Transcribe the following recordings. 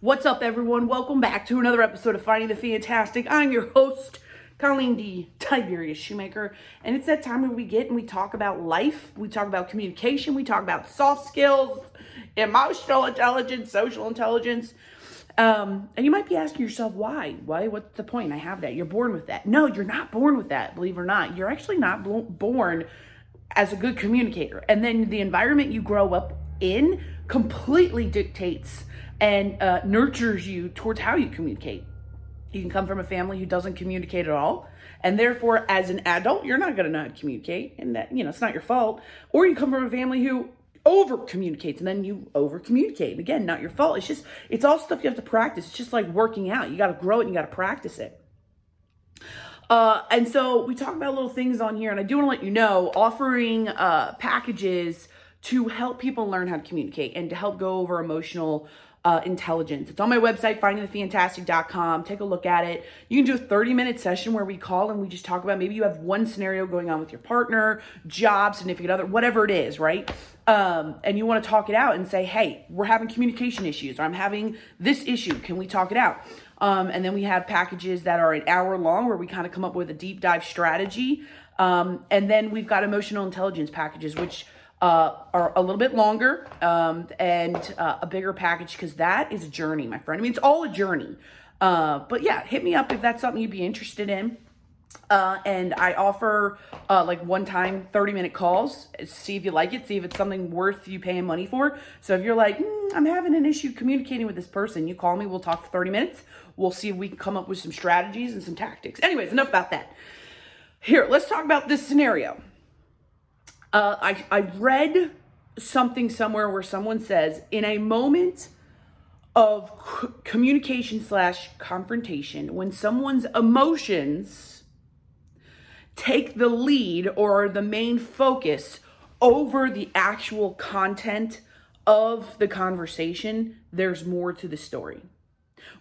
What's up, everyone? Welcome back to another episode of Finding the Fantastic. I'm your host, Colleen D. Tiberius Shoemaker, and it's that time where we get and we talk about life, we talk about communication, we talk about soft skills, emotional intelligence, social intelligence. Um, and you might be asking yourself, why? Why? What's the point? I have that. You're born with that. No, you're not born with that, believe it or not. You're actually not born as a good communicator. And then the environment you grow up in completely dictates and uh, nurtures you towards how you communicate. You can come from a family who doesn't communicate at all, and therefore, as an adult, you're not going to know how to communicate, and that you know it's not your fault. Or you come from a family who over communicates, and then you over communicate. Again, not your fault. It's just it's all stuff you have to practice. It's just like working out. You got to grow it, and you got to practice it. Uh, and so we talk about little things on here, and I do want to let you know offering uh, packages to help people learn how to communicate and to help go over emotional uh, intelligence. It's on my website, findingthefantastic.com. Take a look at it. You can do a 30 minute session where we call and we just talk about maybe you have one scenario going on with your partner, job, significant other, whatever it is, right? Um, and you want to talk it out and say, hey, we're having communication issues, or I'm having this issue. Can we talk it out? Um, and then we have packages that are an hour long where we kind of come up with a deep dive strategy. Um, and then we've got emotional intelligence packages, which uh, are a little bit longer um, and uh, a bigger package because that is a journey, my friend. I mean, it's all a journey. Uh, but yeah, hit me up if that's something you'd be interested in. Uh, and I offer uh, like one time 30 minute calls. See if you like it, see if it's something worth you paying money for. So if you're like, mm, I'm having an issue communicating with this person, you call me, we'll talk for 30 minutes. We'll see if we can come up with some strategies and some tactics. Anyways, enough about that. Here, let's talk about this scenario. Uh, I, I read something somewhere where someone says, in a moment of c- communication slash confrontation, when someone's emotions take the lead or are the main focus over the actual content of the conversation, there's more to the story.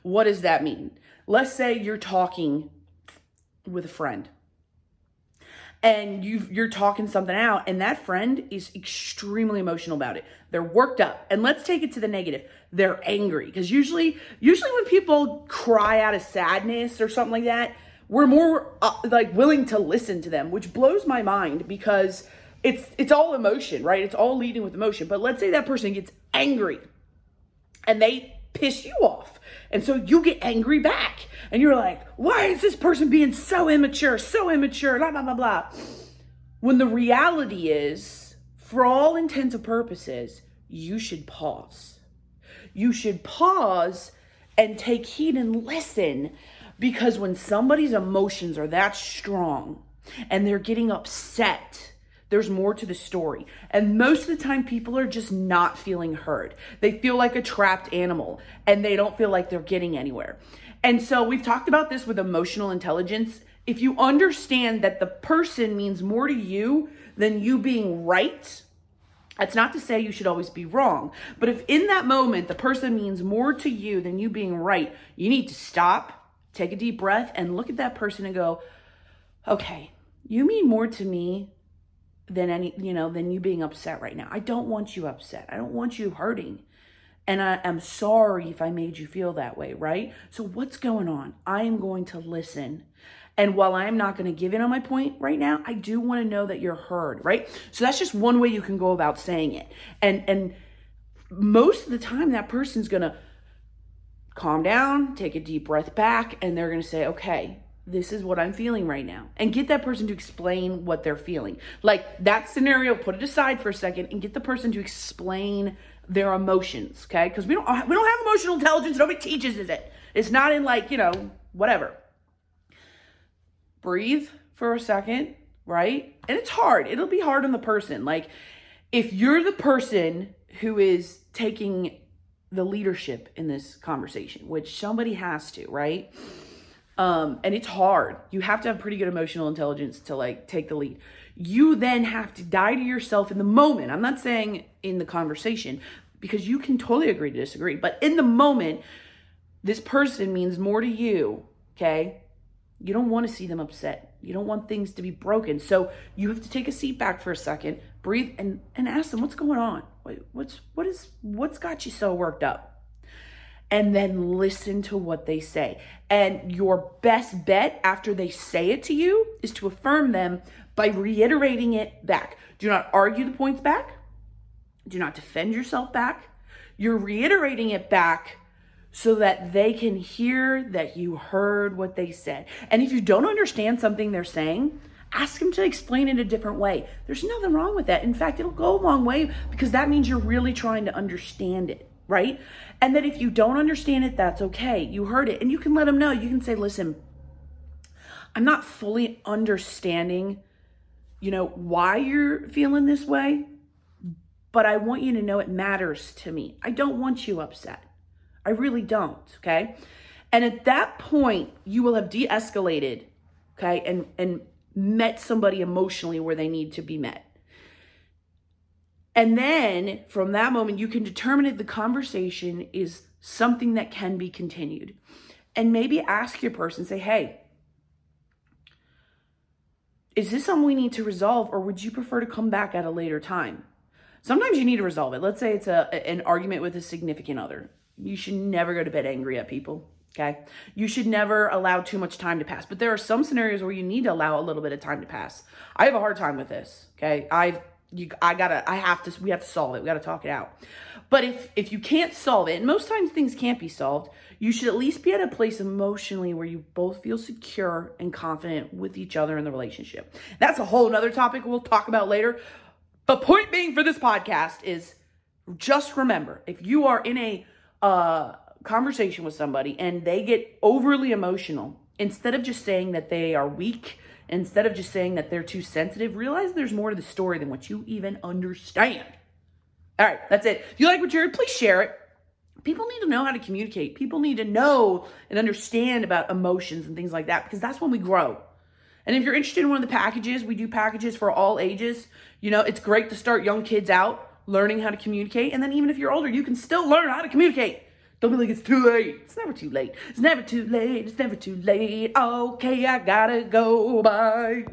What does that mean? Let's say you're talking with a friend and you you're talking something out and that friend is extremely emotional about it. They're worked up. And let's take it to the negative. They're angry. Because usually usually when people cry out of sadness or something like that we're more uh, like willing to listen to them which blows my mind because it's it's all emotion right? It's all leading with emotion. But let's say that person gets angry and they piss you off. And so you get angry back and you're like, why is this person being so immature, so immature, blah, blah, blah, blah. When the reality is, for all intents and purposes, you should pause. You should pause and take heed and listen because when somebody's emotions are that strong and they're getting upset, there's more to the story. And most of the time, people are just not feeling heard. They feel like a trapped animal and they don't feel like they're getting anywhere. And so we've talked about this with emotional intelligence. If you understand that the person means more to you than you being right, that's not to say you should always be wrong. But if in that moment the person means more to you than you being right, you need to stop, take a deep breath, and look at that person and go, okay, you mean more to me than any, you know, than you being upset right now. I don't want you upset. I don't want you hurting. And I am sorry if I made you feel that way, right? So what's going on? I am going to listen. And while I'm not going to give in on my point right now, I do want to know that you're heard, right? So that's just one way you can go about saying it. And and most of the time that person's going to calm down, take a deep breath back, and they're going to say, "Okay, this is what I'm feeling right now. And get that person to explain what they're feeling. Like that scenario, put it aside for a second and get the person to explain their emotions, okay? Because we don't we don't have emotional intelligence. Nobody teaches it. It's not in like, you know, whatever. Breathe for a second, right? And it's hard. It'll be hard on the person. Like if you're the person who is taking the leadership in this conversation, which somebody has to, right? Um, and it's hard. You have to have pretty good emotional intelligence to like take the lead. You then have to die to yourself in the moment. I'm not saying in the conversation because you can totally agree to disagree, but in the moment, this person means more to you, okay? You don't want to see them upset. You don't want things to be broken. So you have to take a seat back for a second, breathe, and, and ask them what's going on. What's what is what's got you so worked up? And then listen to what they say. And your best bet after they say it to you is to affirm them by reiterating it back. Do not argue the points back. Do not defend yourself back. You're reiterating it back so that they can hear that you heard what they said. And if you don't understand something they're saying, ask them to explain it a different way. There's nothing wrong with that. In fact, it'll go a long way because that means you're really trying to understand it right? And that if you don't understand it, that's okay. You heard it. And you can let them know. You can say, listen, I'm not fully understanding, you know, why you're feeling this way, but I want you to know it matters to me. I don't want you upset. I really don't, okay? And at that point, you will have de-escalated, okay, and and met somebody emotionally where they need to be met. And then from that moment, you can determine if the conversation is something that can be continued. And maybe ask your person, say, hey, is this something we need to resolve or would you prefer to come back at a later time? Sometimes you need to resolve it. Let's say it's a an argument with a significant other. You should never go to bed angry at people. Okay. You should never allow too much time to pass. But there are some scenarios where you need to allow a little bit of time to pass. I have a hard time with this. Okay. I've you I gotta I have to we have to solve it. We gotta talk it out. But if if you can't solve it, and most times things can't be solved, you should at least be at a place emotionally where you both feel secure and confident with each other in the relationship. That's a whole other topic we'll talk about later. But point being for this podcast is just remember if you are in a uh, conversation with somebody and they get overly emotional, instead of just saying that they are weak Instead of just saying that they're too sensitive, realize there's more to the story than what you even understand. All right, that's it. If you like what you heard, please share it. People need to know how to communicate. People need to know and understand about emotions and things like that because that's when we grow. And if you're interested in one of the packages, we do packages for all ages. You know, it's great to start young kids out learning how to communicate. And then even if you're older, you can still learn how to communicate. Don't be like it's too late. It's never too late. It's never too late. It's never too late. Okay, I gotta go. Bye.